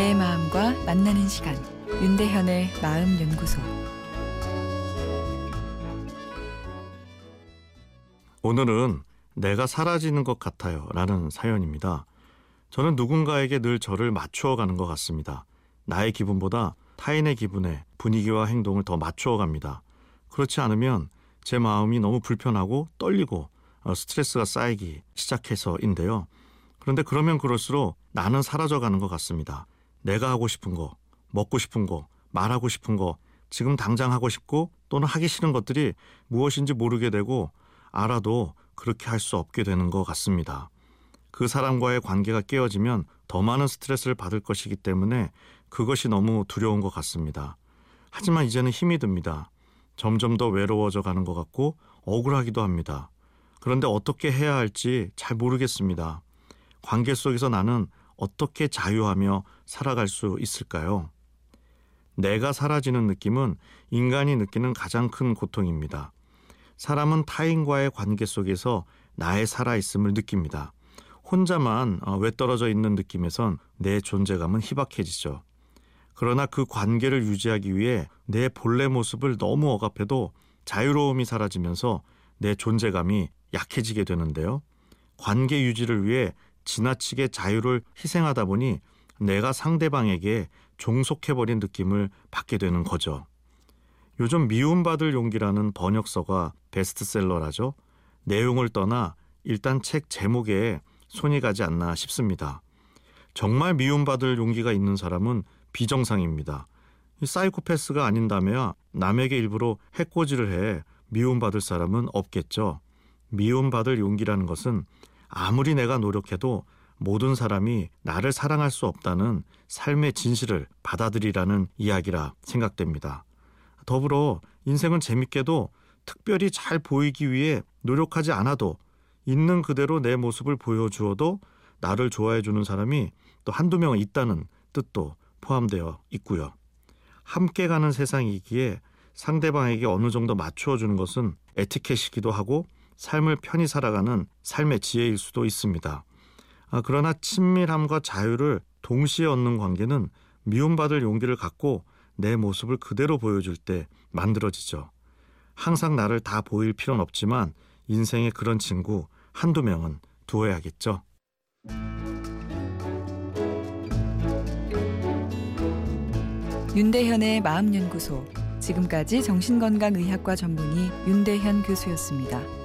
내 마음과 만나는 시간 윤대현의 마음 연구소 오늘은 내가 사라지는 것 같아요 라는 사연입니다. 저는 누군가에게 늘 저를 맞추어 가는 것 같습니다. 나의 기분보다 타인의 기분에 분위기와 행동을 더 맞추어 갑니다. 그렇지 않으면 제 마음이 너무 불편하고 떨리고 어, 스트레스가 쌓이기 시작해서인데요. 그런데 그러면 그럴수록 나는 사라져 가는 것 같습니다. 내가 하고 싶은 거, 먹고 싶은 거, 말하고 싶은 거, 지금 당장 하고 싶고 또는 하기 싫은 것들이 무엇인지 모르게 되고 알아도 그렇게 할 수 없게 되는 것 같습니다. 그 사람과의 관계가 깨어지면 더 많은 스트레스를 받을 것이기 때문에 그것이 너무 두려운 것 같습니다. 하지만 이제는 힘이 듭니다. 점점 더 외로워져 가는 것 같고 억울하기도 합니다. 그런데 어떻게 해야 할지 잘 모르겠습니다. 관계 속에서 나는 어떻게 자유하며 살아갈 수 있을까요? 내가 사라지는 느낌은 인간이 느끼는 가장 큰 고통입니다. 사람은 타인과의 관계 속에서 나의 살아있음을 느낍니다. 혼자만 어, 외떨어져 있는 느낌에선 내 존재감은 희박해지죠. 그러나 그 관계를 유지하기 위해 내 본래 모습을 너무 억압해도 자유로움이 사라지면서 내 존재감이 약해지게 되는데요. 관계 유지를 위해 지나치게 자유를 희생하다 보니 내가 상대방에게 종속해버린 느낌을 받게 되는 거죠. 요즘 미움받을 용기라는 번역서가 베스트셀러라죠. 내용을 떠나 일단 책 제목에 손이 가지 않나 싶습니다. 정말 미움받을 용기가 있는 사람은 비정상입니다. 사이코패스가 아닌다면 남에게 일부러 해코지를 해 미움받을 사람은 없겠죠. 미움받을 용기라는 것은 아무리 내가 노력해도 모든 사람이 나를 사랑할 수 없다는 삶의 진실을 받아들이라는 이야기라 생각됩니다. 더불어 인생은 재밌게도 특별히 잘 보이기 위해 노력하지 않아도 있는 그대로 내 모습을 보여주어도 나를 좋아해 주는 사람이 또 한두 명은 있다는 뜻도 포함되어 있고요. 함께 가는 세상이기에 상대방에게 어느 정도 맞추어 주는 것은 에티켓이기도 하고 삶을 편히 살아가는 삶의 지혜일 수도 있습니다. 아, 그러나 친밀함과 자유를 동시에 얻는 관계는 미움받을 용기를 갖고 내 모습을 그대로 보여줄 때 만들어지죠. 항상 나를 다 보일 필요는 없지만 인생에 그런 친구 한두 명은 두어야겠죠. 윤대현의 마음연구소 지금까지 정신건강의학과 전문의 윤대현 교수였습니다.